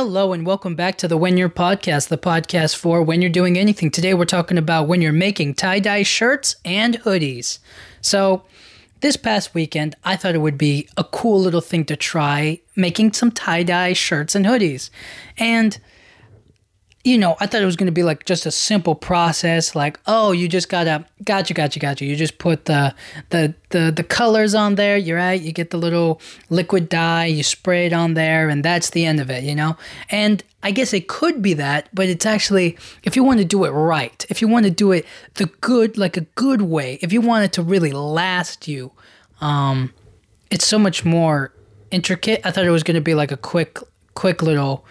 Hello and welcome back to the When You're podcast, the podcast for when you're doing anything. Today we're talking about when you're making tie-dye shirts and hoodies. So, this past weekend, I thought it would be a cool little thing to try making some tie-dye shirts and hoodies. And you know, I thought it was going to be like just a simple process, like oh, you just gotta, gotcha, gotcha, gotcha. You just put the the the the colors on there. You're right. You get the little liquid dye, you spray it on there, and that's the end of it. You know, and I guess it could be that, but it's actually if you want to do it right, if you want to do it the good, like a good way, if you want it to really last you, um, it's so much more intricate. I thought it was going to be like a quick, quick little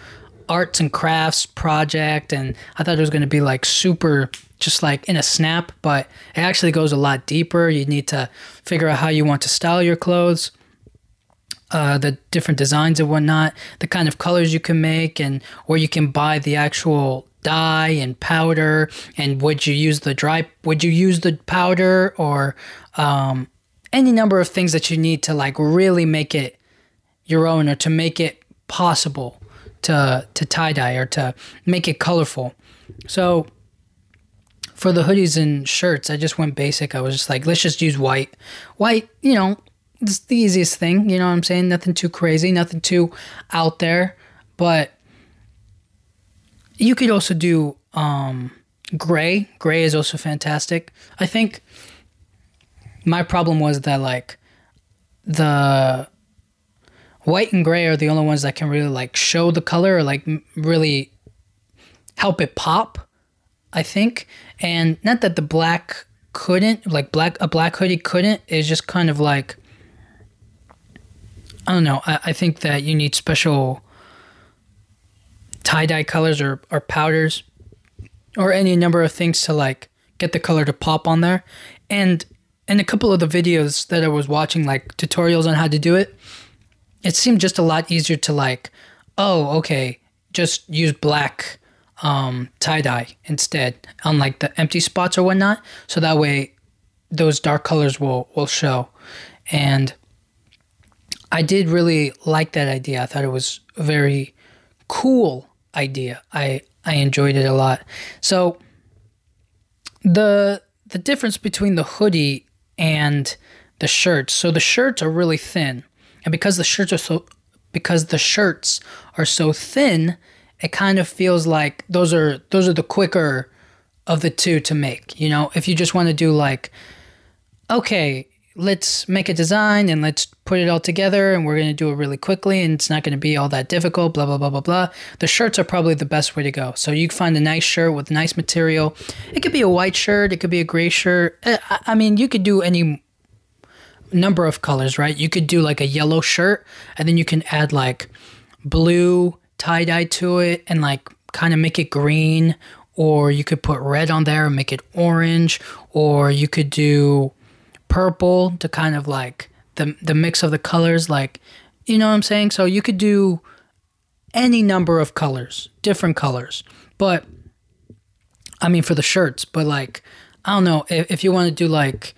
arts and crafts project and I thought it was going to be like super just like in a snap, but it actually goes a lot deeper. You need to figure out how you want to style your clothes, uh, the different designs and whatnot, the kind of colors you can make, and where you can buy the actual dye and powder. And would you use the dry? Would you use the powder or um, any number of things that you need to like really make it your own or to make it possible to to tie dye or to make it colorful. So for the hoodies and shirts, I just went basic. I was just like, let's just use white. White, you know, it's the easiest thing. You know what I'm saying? Nothing too crazy, nothing too out there. But you could also do um, gray. Gray is also fantastic. I think my problem was that like the white and gray are the only ones that can really like show the color or like really help it pop i think. And not that the black couldn't like black a black hoodie couldn't. It's just kind of like i don't know. I, I think that you need special tie-dye colors or, or powders or any number of things to like get the color to pop on there. And in a couple of the videos that i was watching like tutorials on how to do it it seemed just a lot easier to like, oh, okay, just use black um, tie dye instead on like the empty spots or whatnot. So that way, those dark colors will will show. And I did really like that idea. I thought it was a very cool idea. I I enjoyed it a lot. So the the difference between the hoodie and the shirts. So the shirts are really thin. And because the shirts are so because the shirts are so thin, it kind of feels like those are those are the quicker of the two to make. You know, if you just want to do like okay, let's make a design and let's put it all together and we're going to do it really quickly and it's not going to be all that difficult blah blah blah blah blah the shirts are probably the best way to go. So you find a nice shirt with nice material. It could be a white shirt it could be a gray shirt. Eh, i mean you could do any number of colors, right? You could do like a yellow shirt and then you can add like blue tie dye to it and like kind of make it green or you could put red on there and make it orange or you could do purple to kind of like the the mix of the colors like you know what I'm saying? So you could do any number of colors, different colors. But I mean for the shirts, but like I don't know if, if you want to do like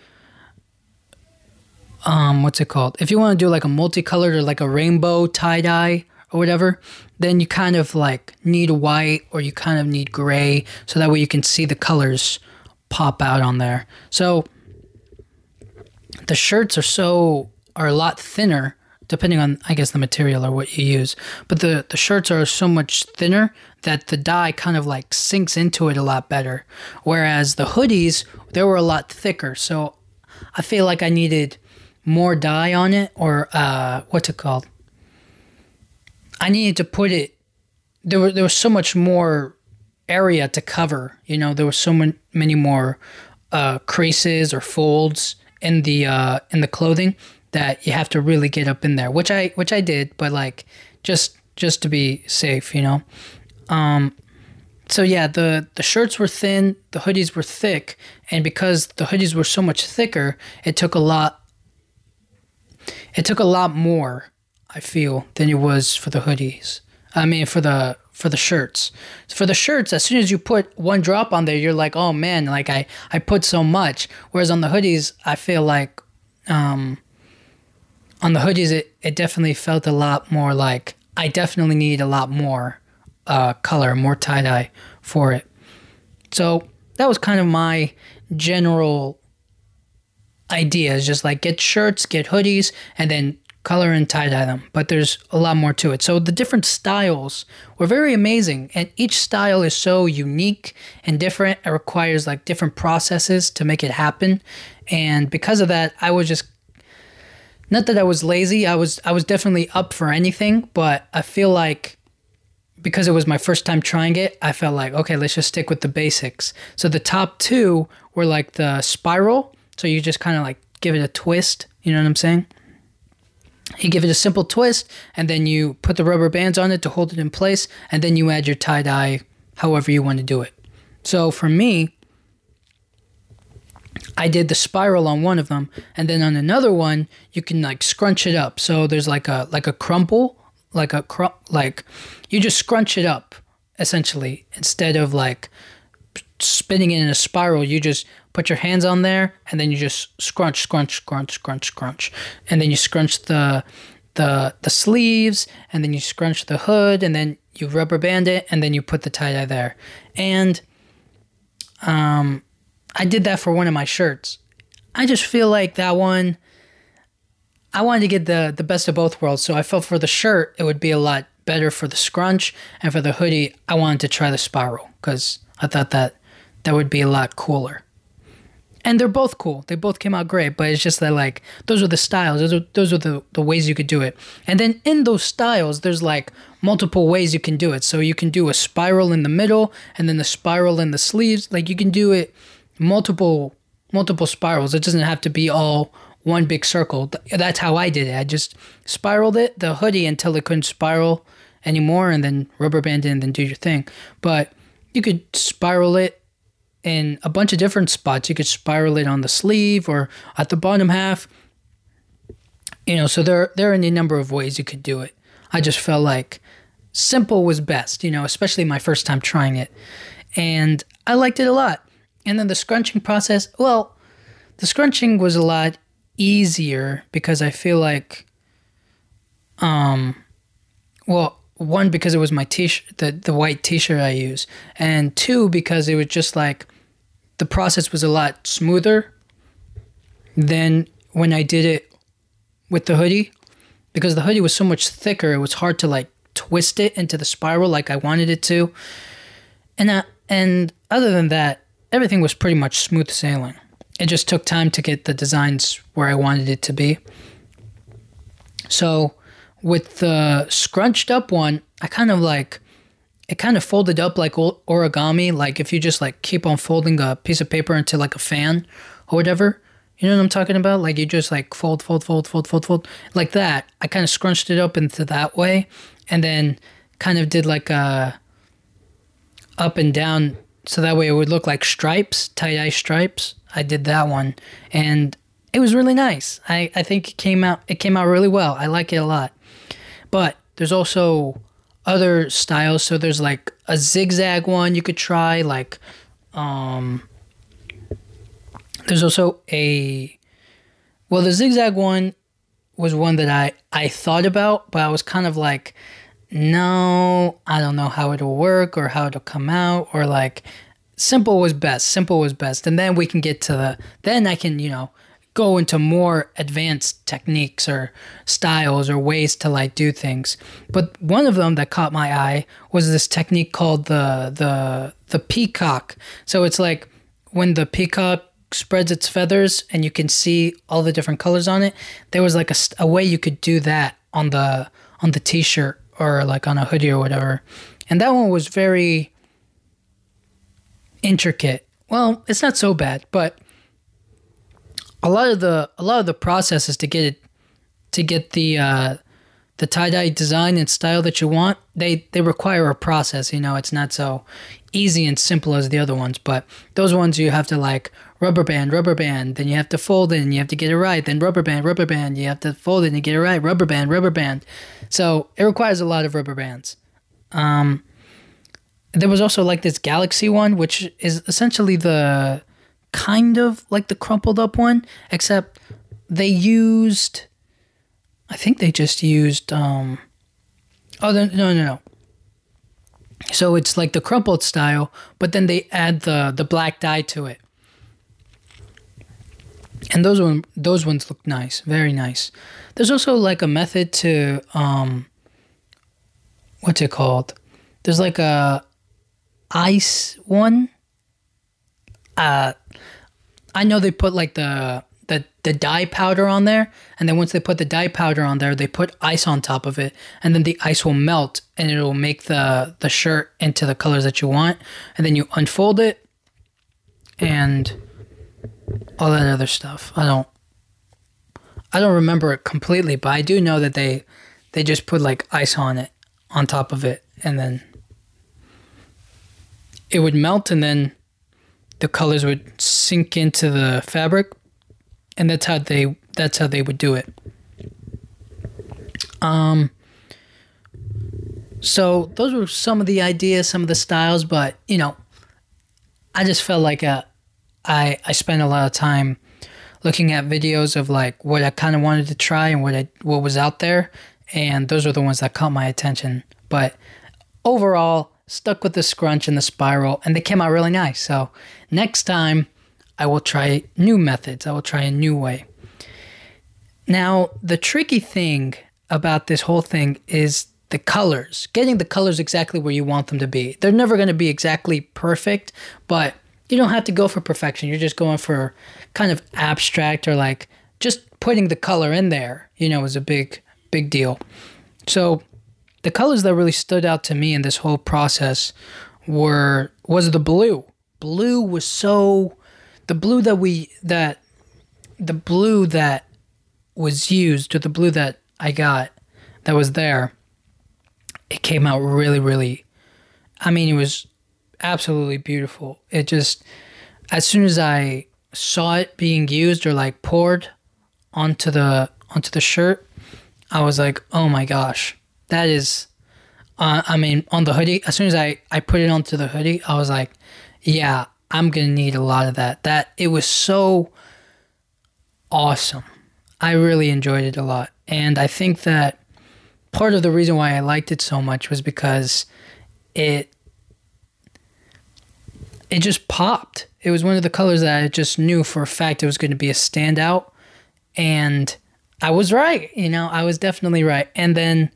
um what's it called? If you want to do like a multicolored or like a rainbow tie dye or whatever, then you kind of like need white or you kind of need gray so that way you can see the colors pop out on there. So the shirts are so are a lot thinner depending on I guess the material or what you use. But the the shirts are so much thinner that the dye kind of like sinks into it a lot better. Whereas the hoodies they were a lot thicker. So I feel like I needed more dye on it or uh, what's it called? I needed to put it. There was there was so much more area to cover. You know, there was so many many more uh, creases or folds in the uh, in the clothing that you have to really get up in there, which I which I did, but like just just to be safe, you know. Um, so yeah, the the shirts were thin, the hoodies were thick, and because the hoodies were so much thicker, it took a lot it took a lot more, I feel, than it was for the hoodies. I mean, for the for the shirts. For the shirts, as soon as you put one drop on there, you're like, oh man, like I I put so much. Whereas on the hoodies, I feel like, um, on the hoodies, it it definitely felt a lot more like I definitely need a lot more uh, color, more tie dye for it. So that was kind of my general idea is just like get shirts, get hoodies, and then color and tie dye them. But there's a lot more to it. So the different styles were very amazing, and each style is so unique and different. It requires like different processes to make it happen, and because of that, I was just not that I was lazy. I was I was definitely up for anything, but I feel like because it was my first time trying it, I felt like okay, let's just stick with the basics. So the top two were like the spiral. So you just kind of like give it a twist. You know what I'm saying? You give it a simple twist, and then you put the rubber bands on it to hold it in place, and then you add your tie dye however you want to do it. So for me, I did the spiral on one of them, and then on another one, you can like scrunch it up. So there's like a like a crumple, like a cr- like you just scrunch it up essentially instead of like spinning it in a spiral. You just put your hands on there, and then you just scrunch, scrunch, scrunch, scrunch, scrunch, and then you scrunch the the the sleeves, and then you scrunch the hood, and then you rubber band it, and then you put the tie dye there, and um I did that for one of my shirts. I just feel like that one I wanted to get the the best of both worlds. So I felt for the shirt it would be a lot better for the scrunch and for the hoodie I wanted to try the spiral cuz I thought that that would be a lot cooler. And they're both cool. They both came out great, but it's just that like those are the styles. Those are those are the, the ways you could do it. And then in those styles, there's like multiple ways you can do it. So you can do a spiral in the middle and then the spiral in the sleeves. Like you can do it multiple multiple spirals. It doesn't have to be all one big circle. That's how I did it. I just spiraled it, the hoodie, until it couldn't spiral anymore, and then rubber band it and then do your thing. But you could spiral it in a bunch of different spots. You could spiral it on the sleeve or at the bottom half. You know, so there there are any number of ways you could do it. I just felt like simple was best, you know, especially my first time trying it. And I liked it a lot. And then the scrunching process, well, the scrunching was a lot easier because I feel like, um, well, one because it was my t-shirt, the the white t-shirt I use, and two because it was just like, the process was a lot smoother than when I did it with the hoodie, because the hoodie was so much thicker. It was hard to like twist it into the spiral like I wanted it to, and uh, and other than that, everything was pretty much smooth sailing. It just took time to get the designs where I wanted it to be. So with the scrunched up one, I kind of like it kind of folded up like origami, like if you just like keep on folding a piece of paper into like a fan or whatever. You know what I'm talking about? Like you just like fold, fold, fold, fold, fold, fold, like that. I kind of scrunched it up into that way, and then kind of did like a up and down so that way it would look like stripes, tie dye stripes. I did that one, and it was really nice. I, I think it came out it came out really well. I like it a lot. But there's also other styles. So there's like a zigzag one you could try. Like, um, there's also a well, the zigzag one was one that I I thought about, but I was kind of like no, I don't know how it'll work or how it'll come out or like simple was best. Simple was best. And then we can get to the then I can, you know, go into more advanced techniques or styles or ways to like do things. But one of them that caught my eye was this technique called the the the peacock. So it's like when the peacock spreads its feathers and you can see all the different colors on it. There was like a, a way you could do that on the on the t-shirt or like on a hoodie or whatever. And that one was very intricate. Well, it's not so bad, but a lot of the a lot of the processes to get it to get the uh, the tie dye design and style that you want, they they require a process. You know, it's not so easy and simple as the other ones. But those ones you have to like rubber band, rubber band. Then you have to fold it and you have to get it right. Then rubber band, rubber band. You have to fold it and get it right. Rubber band, rubber band. So it requires a lot of rubber bands. Um, there was also like this Galaxy one, which is essentially the kind of like the crumpled up one, except they used, I think they just used um, Oh no no no no. So it's like the crumpled style, but then they add the the black dye to it. And those one those ones look nice, very nice. There's also like a method to um what's it called? There's like a ice one. Uh I know they put like the the the dye powder on there, and then once they put the dye powder on there, they put ice on top of it, and then the ice will melt, and it will make the the shirt into the colors that you want, and then you unfold it, and all that other stuff. I don't I don't remember it completely, but I do know that they they just put like ice on it on top of it, and then it would melt, and then the colors would sink into the fabric and that's how they that's how they would do it. Um so those were some of the ideas, some of the styles, but you know, I just felt like uh, I I spent a lot of time looking at videos of like what I kind of wanted to try and what I what was out there, and those are the ones that caught my attention. But overall, stuck with the scrunch and the spiral, and they came out really nice. So next time I will try new methods. I will try a new way. Now, the tricky thing about this whole thing is the colors, getting the colors exactly where you want them to be. They're never going to be exactly perfect, but you don't have to go for perfection. You're just going for kind of abstract or like just putting the color in there, you know, is a big, big deal. So, the colors that really stood out to me in this whole process were was the blue. Blue was so the blue that we that the blue that was used or the blue that I got that was there it came out really really I mean it was absolutely beautiful it just as soon as I saw it being used or like poured onto the onto the shirt I was like oh my gosh that is uh, I mean on the hoodie as soon as I I put it onto the hoodie I was like yeah I'm to need a lot of that. That it was so awesome. I really enjoyed it a lot. And I think that part of the reason why I liked it so much was because it it just popped. It was one of the colors that I just knew for a fact it was going to be a standout and I was right, you know, I was definitely right. And then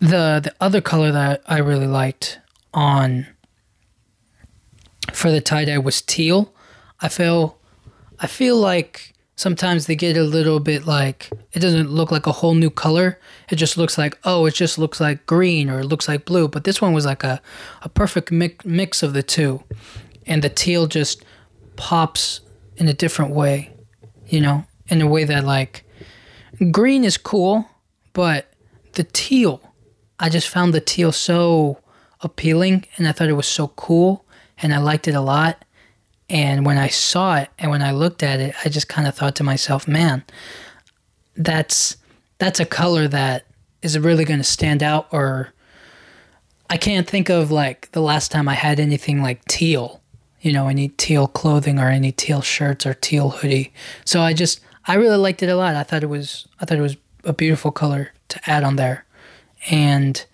the the other color that I really liked on for the tie dye was teal. I feel I feel like sometimes they get a little bit like it doesn't look like a whole new color. It just looks like oh, it just looks like green or it looks like blue. But this one was like a a perfect mix mix of the two, and the teal just pops in a different way, you know, in a way that like green is cool, but the teal, I just found the teal so appealing, and I thought it was so cool and I liked it a lot. And when I saw it and when I looked at it, I just kind of thought to myself, man, that's that's a color that is really going to stand out or I can't think of like the last time I had anything like teal, you know, any teal clothing or any teal shirts or teal hoodie. So I just I really liked it a lot. I thought it was I thought it was a beautiful color to add on there. And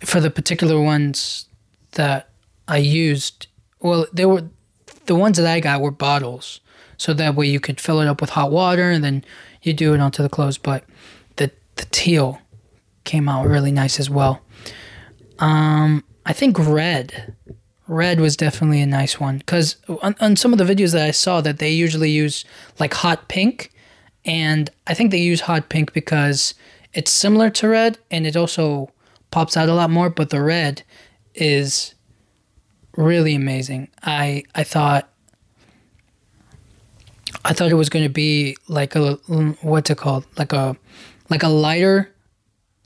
for the particular ones that I used, well, they were the ones that I got were bottles, so that way you could fill it up with hot water and then you do it onto the clothes. But the the teal came out really nice as well. Um, I think red, red was definitely a nice one because on, on some of the videos that I saw that they usually use like hot pink, and I think they use hot pink because it's similar to red and it also pops out a lot more. But the red is really amazing. I I thought I thought it was going to be like a what's it called? Like a like a lighter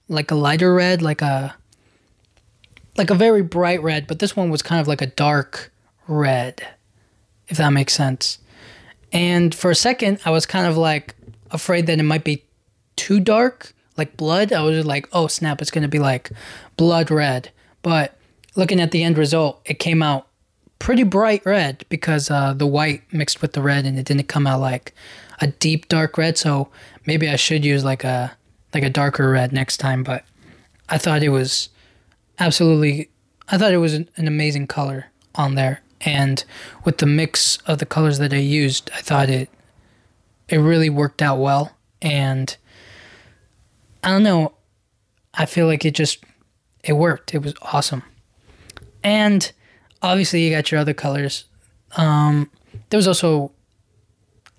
like a lighter red, like a like a very bright red, but this one was kind of like a dark red, if that makes sense. And for a second, I was kind of like afraid that it might be too dark, like blood. I was like, oh snap, it's to be like blood red. But looking at the end result, it came out pretty bright red because uh, the white mixed with the red and it didn't come out like a deep dark red. So maybe I should use like a like a darker red next time, but I thought it was absolutely I thought it was an, an amazing color on there and with the mix of the colors that I used, I thought it it really worked out well and I don't know, I feel like it just it worked. It was awesome. And obviously you got your other colors. Um there was also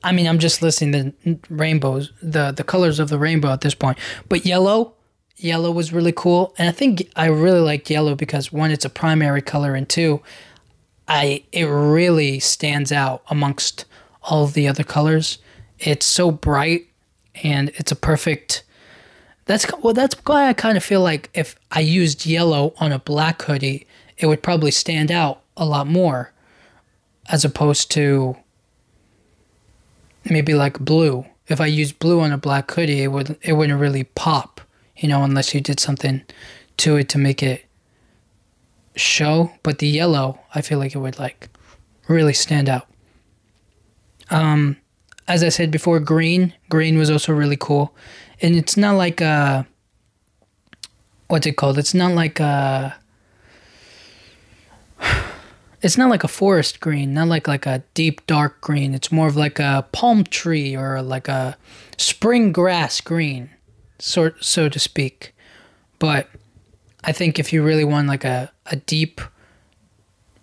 I mean, I'm just listing the rainbows, the the colors of the rainbow at this point. But yellow, yellow was really cool, and I think I really liked yellow because one, it's a primary color, and two, I it really stands out amongst all the other colors. It's so bright, and it's a perfect. That's well. That's why I kind of feel like if I used yellow on a black hoodie, it would probably stand out a lot more, as opposed to maybe like blue. If I used blue on a black hoodie, it would it wouldn't really pop, you know, unless you did something to it to make it show. But the yellow, I feel like it would like really stand out. Um, as I said before, green. Green was also really cool, and it's not like a what's it called? It's not like a it's not like a forest green, not like like a deep dark green. It's more of like a palm tree or like a spring grass green, sort so to speak. But I think if you really want like a, a deep,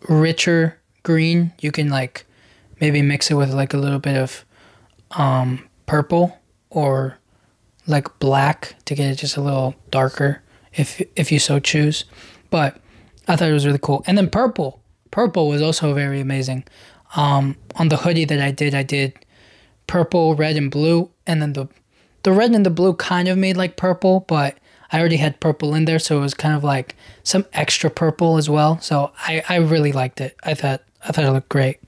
richer green, you can like maybe mix it with like a little bit of um, purple or like black to get it just a little darker if if you so choose. But I thought it was really cool. And then purple purple was also very amazing. Um, on the hoodie that I did, I did purple, red, and blue, and then the the red and the blue kind of made like purple, but I already had purple in there, so it was kind of like some extra purple as well. So I, I really liked it. I thought I thought it looked great.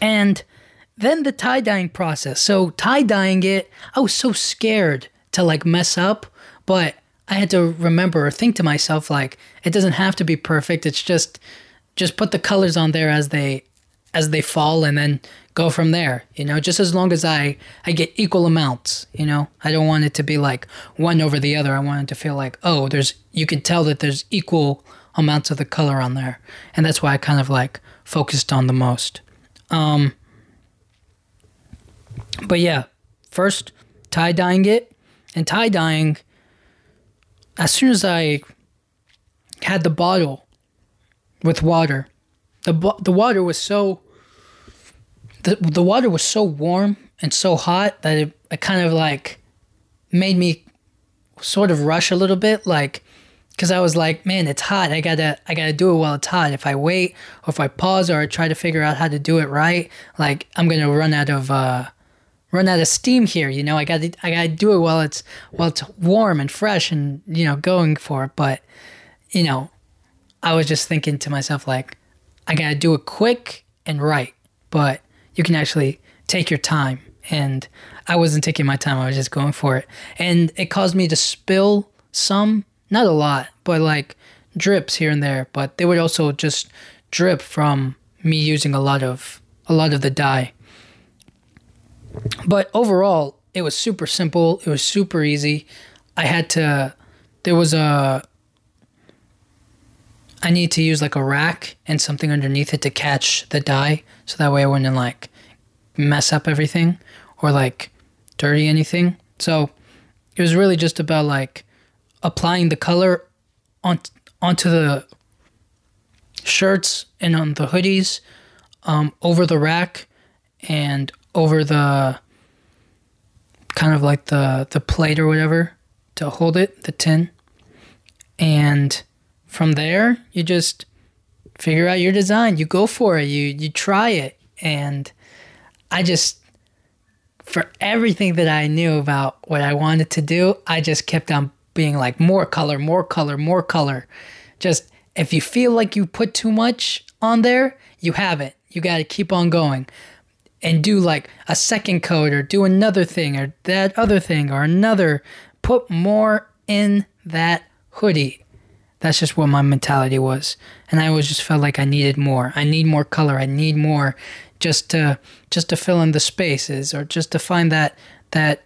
And then the tie dyeing process. So tie dyeing it, I was so scared to like mess up, but I had to remember or think to myself like it doesn't have to be perfect. It's just just put the colors on there as they as they fall and then go from there. You know, just as long as I I get equal amounts, you know. I don't want it to be like one over the other. I want it to feel like, oh, there's you can tell that there's equal amounts of the color on there. And that's why I kind of like focused on the most. Um but yeah, first tie dyeing it and tie dyeing as soon as I had the bottle with water, the the water was so the the water was so warm and so hot that it, it kind of like made me sort of rush a little bit like because I was like, man, it's hot. I gotta, I gotta do it while it's hot. If I wait, or if I pause, or I try to figure out how to do it right, like I'm gonna run out of, uh, run out of steam here. You know, I got I got to do it while it's while it's warm and fresh and you know going for it. But you know, I was just thinking to myself like, I got to do it quick and right. But you can actually take your time, and I wasn't taking my time. I was just going for it, and it caused me to spill some, not a lot, but like drips here and there. But they would also just drip from me using a lot of a lot of the dye but overall, it was super simple. It was super easy. I had to, there was a, I need to use like a rack and something underneath it to catch the dye. So that way I wouldn't like mess up everything or like dirty anything. So it was really just about like applying the color on, onto the shirts and on the hoodies um, over the rack and over the kind of like the the plate or whatever to hold it, the tin. And from there, you just figure out your design. You go for it. You you try it. And I just for everything that I knew about what I wanted to do, I just kept on being like more color, more color, more color. Just if you feel like you put too much on there, you have it. You got to keep on going and do like a second coat or do another thing or that other thing or another. Put more in that hoodie. That's just what my mentality was. And I always just felt like I needed more. I need more color. I need more just to just to fill in the spaces or just to find that that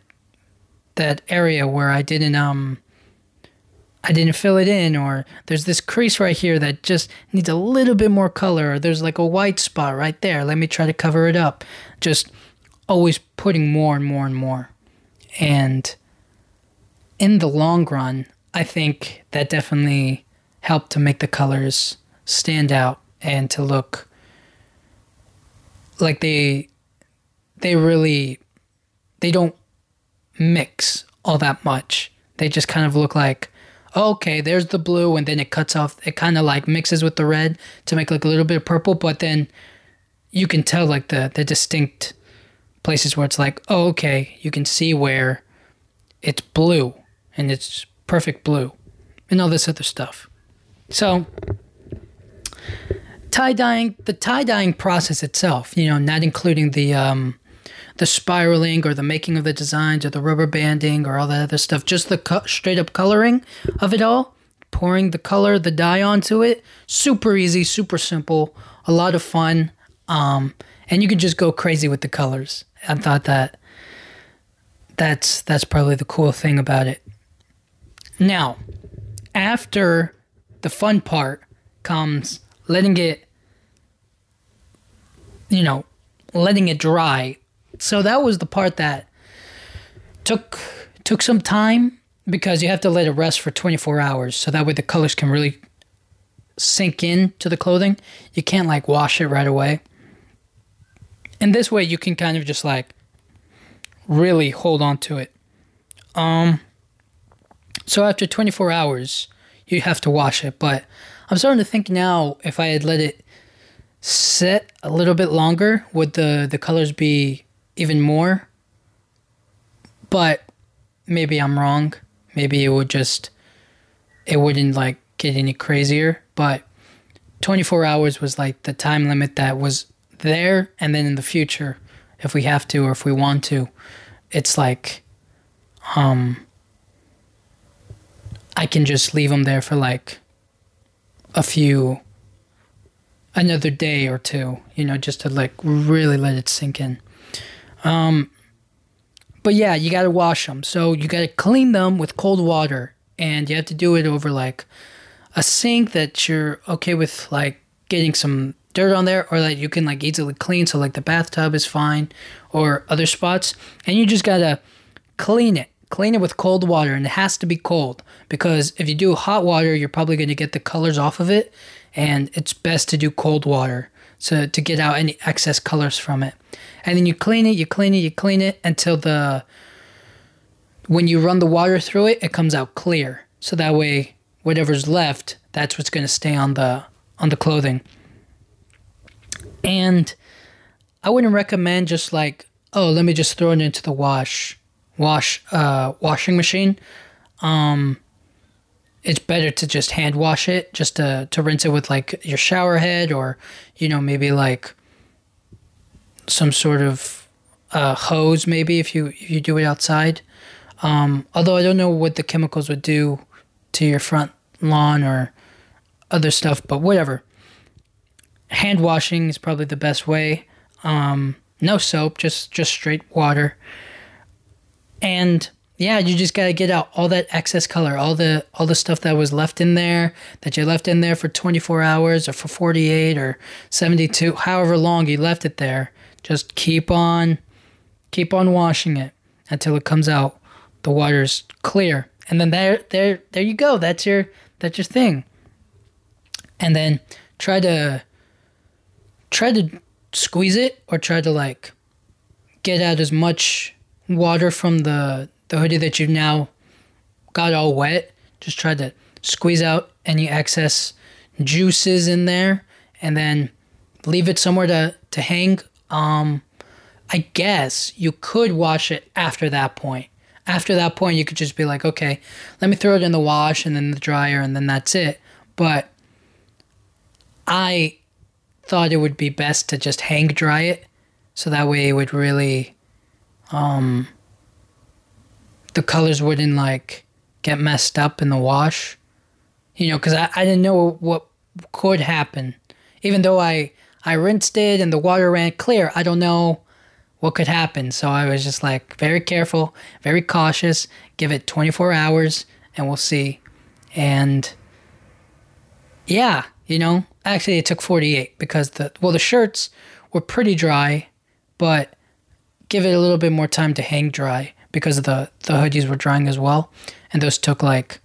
that area where I didn't um I didn't fill it in or there's this crease right here that just needs a little bit more color or there's like a white spot right there. Let me try to cover it up. Just always putting more and more and more. And in the long run, I think that definitely helped to make the colors stand out and to look like they they really they don't mix all that much. They just kind of look like okay, there's the blue and then it cuts off it kind of like mixes with the red to make like a little bit of purple, but then you can tell like the the distinct places where it's like, oh, okay, you can see where it's blue and it's perfect blue and all this other stuff. So, tie dyeing, the tie dyeing process itself, you know, not including the um, the spiraling or the making of the designs or the rubber banding or all that other stuff, just the co- straight up coloring of it all, pouring the color, the dye onto it, super easy, super simple, a lot of fun, um, and you can just go crazy with the colors. I thought that that's that's probably the cool thing about it. Now, after the fun part comes letting it you know, letting it dry. So that was the part that took took some time because you have to let it rest for 24 hours so that way the colors can really sink in to the clothing. You can't like wash it right away. And this way you can kind of just like really hold on to it. Um so after 24 hours, you have to wash it, but I'm starting to think now if I had let it set a little bit longer, would the the colors be even more? But maybe I'm wrong. Maybe it would just it wouldn't like get any crazier, but 24 hours was like the time limit that was there and then in the future if we have to or if we want to it's like um I can just leave them there for like a few another day or two, you know, just to like really let it sink in. Um but yeah, you got to wash them. So you got to clean them with cold water and you have to do it over like a sink that you're okay with like getting some dirt on there or that you can like easily clean so like the bathtub is fine or other spots. And you just got to clean it. Clean it with cold water and it has to be cold because if you do hot water you're probably going to get the colors off of it and it's best to do cold water so to get out any excess colors from it. And then you clean it you clean it you clean it until the when you run the water through it it comes out clear. So that way whatever's left that's what's going to stay on the on the clothing. And i wouldn't recommend just like oh let me just throw it into the wash wash uh, washing machine, um, it's better to just hand wash it, just to to rinse it with like your shower head or you know maybe like some sort of uh, hose maybe if you if you do it outside. Um, although I don't know what the chemicals would do to your front lawn or other stuff, but whatever. Hand washing is probably the best way. Um, no soap, just just straight water and yeah, you just gotta get out all that excess color, all the all the stuff that was left in there that you left in there for 24 hours or for 48 or 72, however long you left it there. Just keep on, keep on washing it until it comes out. The water's clear, and then there, there, there you go. That's your that's your thing. And then try to try to squeeze it or try to like get out as much water from the, the hoodie that you've now got all wet. Just try to squeeze out any excess juices in there and then leave it somewhere to, to hang. Um, I guess you could wash it after that point. After that point, you could just be like, okay, let me throw it in the wash and then the dryer and then that's it. But I thought it would be best to just hang dry it so that way it would really um, the colors wouldn't like get messed up in the wash. You know, because I, I didn't know what could happen. Even though I, I rinsed it and the water ran clear, I don't know what could happen. So I was just like very careful, very cautious, give it 24 hours and we'll see. And yeah, you know, actually it took 48 because the well the shirts were pretty dry, but give it a little bit more time to hang dry because the the hoodies were drying as well, and those took like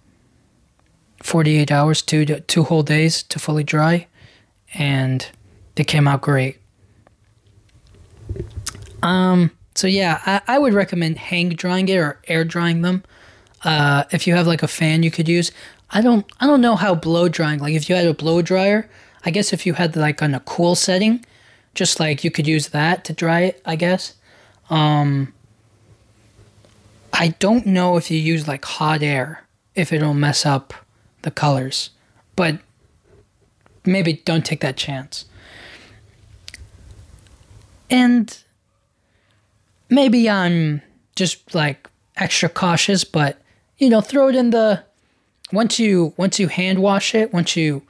48 hours, two two whole days to fully dry, and they came out great. Um, so yeah, I, I would recommend hang drying it or air drying them. Uh, if you have like a fan you could use. I don't I don't know how blow drying like if you had a blow dryer, I guess if you had like on a cool setting, just like you could use that to dry it, I guess. Um I don't know if you use like hot air if it'll mess up the colors. But maybe don't take that chance. And maybe I'm just like extra cautious, but you know, throw it in the once you once you hand wash it, once you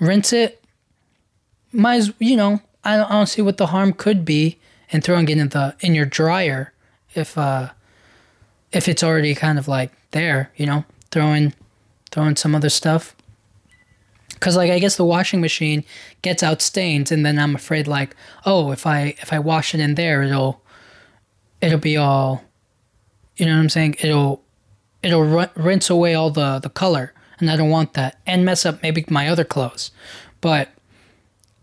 rinse it, might as you know, I don't, I don't see what the harm could be in throwing it in the in your dryer if uh if it's already kind of like there, you know, throwing throwing some other stuff. Cause like I guess the washing machine gets out stains, and then I'm afraid like, oh, if I if I wash it in there, it'll it'll be all, you know what I'm saying? It'll it'll r- rinse away all the the color, and I don't want that, and mess up maybe my other clothes. But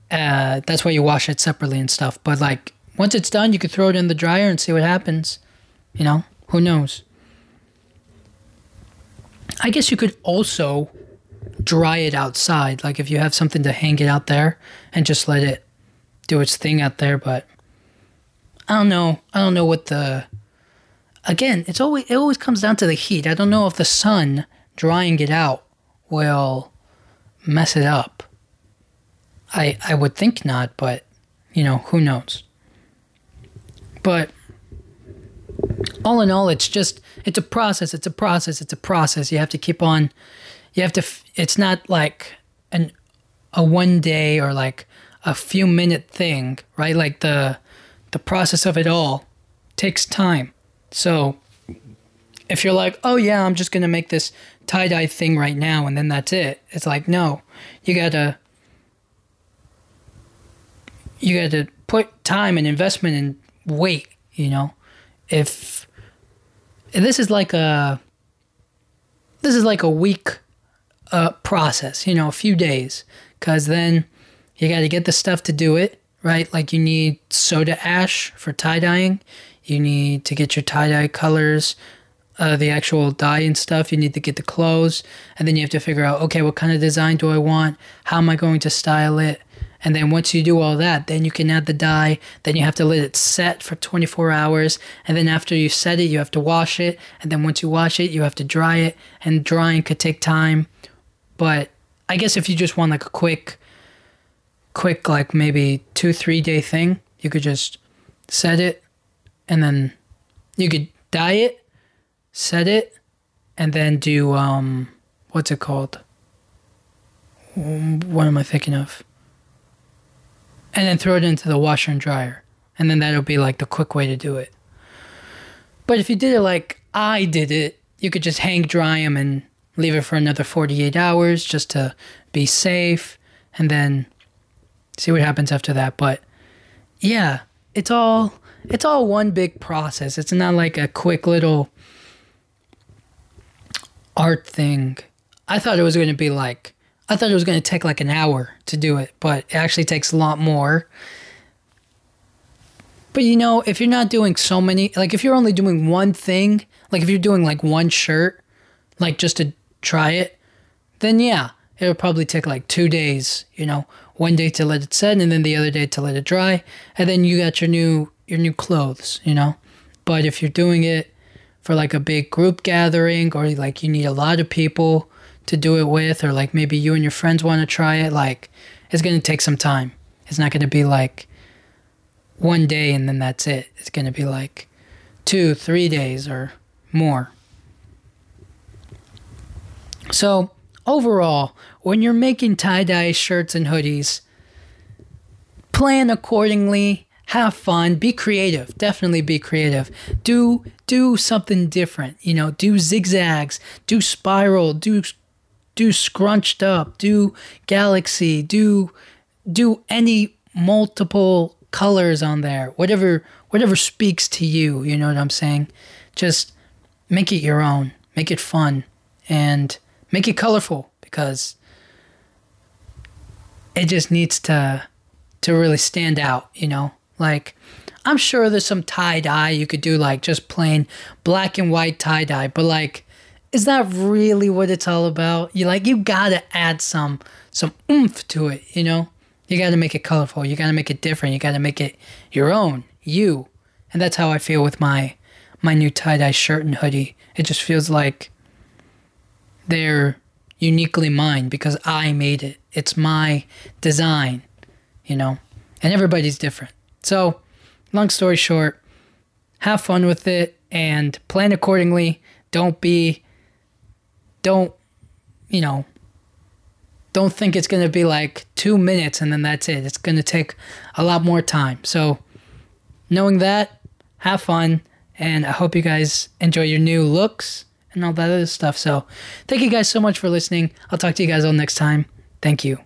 uh, that's why you wash it separately and stuff. But like once it's done, you could throw it in the dryer and see what happens. You know, who knows? I guess you could also dry it outside. Like if you have something to hang it out there and just let it do its thing out there. But I don't know. I don't know what the. Again, it's always it always comes down to the heat. I don't know if the sun drying it out will mess it up. I I would think not, but you know who knows. But all in all, it's just it's a process. It's a process. It's a process. You have to keep on. You have to. It's not like an a one day or like a few minute thing, right? Like the the process of it all takes time. So if you're like, oh yeah, I'm just gonna make this tie dye thing right now and then that's it, it's like no, you gotta you gotta put time and investment and wait. You know, if this is like a this is like a week uh, process, you know, a few days, because then you got to get the stuff to do it, right? Like you need soda ash for tie dyeing, you need to get your tie dye colors, uh, the actual dye and stuff. You need to get the clothes, and then you have to figure out, okay, what kind of design do I want? How am I going to style it? And then once you do all that, then you can add the dye. Then you have to let it set for 24 hours. And then after you set it, you have to wash it. And then once you wash it, you have to dry it. And drying could take time. But I guess if you just want like a quick, quick, like maybe two, three day thing, you could just set it and then you could dye it, set it, and then do, um, what's it called? What am I thinking of? And then throw it into the washer and dryer. And then that'll be like the quick way to do it. But if you did it like I did it, you could just hang dry them and leave it for another 48 hours just to be safe and then see what happens after that. But yeah, it's all it's all one big process. It's not like a quick little art thing. I thought it was going to be like I thought it was going to take like an hour to do it, but it actually takes a lot more. But you know, if you're not doing so many, like if you're only doing one thing, like if you're doing like one shirt, like just to try it, then yeah, it'll probably take like two days, you know, one day to let it set and then the other day to let it dry. And then you got your new, your new clothes, you know. But if you're doing it for like a big group gathering or like you need a lot of people, to do it with, or like maybe you and your friends want to try it, like it's going to take some time. It's not going to be like one day and then that's it. It's going to be like two, three days or more. So, overall, when you're making tie dye shirts and hoodies, plan accordingly. have fun, be creative. Definitely be creative. Do do something different. You know, do zigzags, do spiral, do do scrunched up, do galaxy, do do any multiple colors on there. Whatever whatever speaks to you, you know what I'm saying? Just make it your own. Make it fun and make it colorful because it just needs to to really stand out, you know? Like, I'm sure there's some tie dye you could do, like just plain black and white tie dye, but like, is that really what it's all about? You like, you gotta add some some oomph to it, you know? You gotta make it colorful. You gotta make it different. You gotta make it your own, you. And that's how I feel with my my new tie dye shirt and hoodie. It just feels like they're uniquely mine because I made it. It's my design, you know? And everybody's different. So, long story short, have fun with it and plan accordingly. Don't be, don't, you know, don't think it's going to be like two minutes and then that's it. It's going to take a lot more time. So, knowing that, have fun. And I hope you guys enjoy your new looks and all that other stuff. So, thank you guys so much for listening. I'll talk to you guys all next time. Thank you.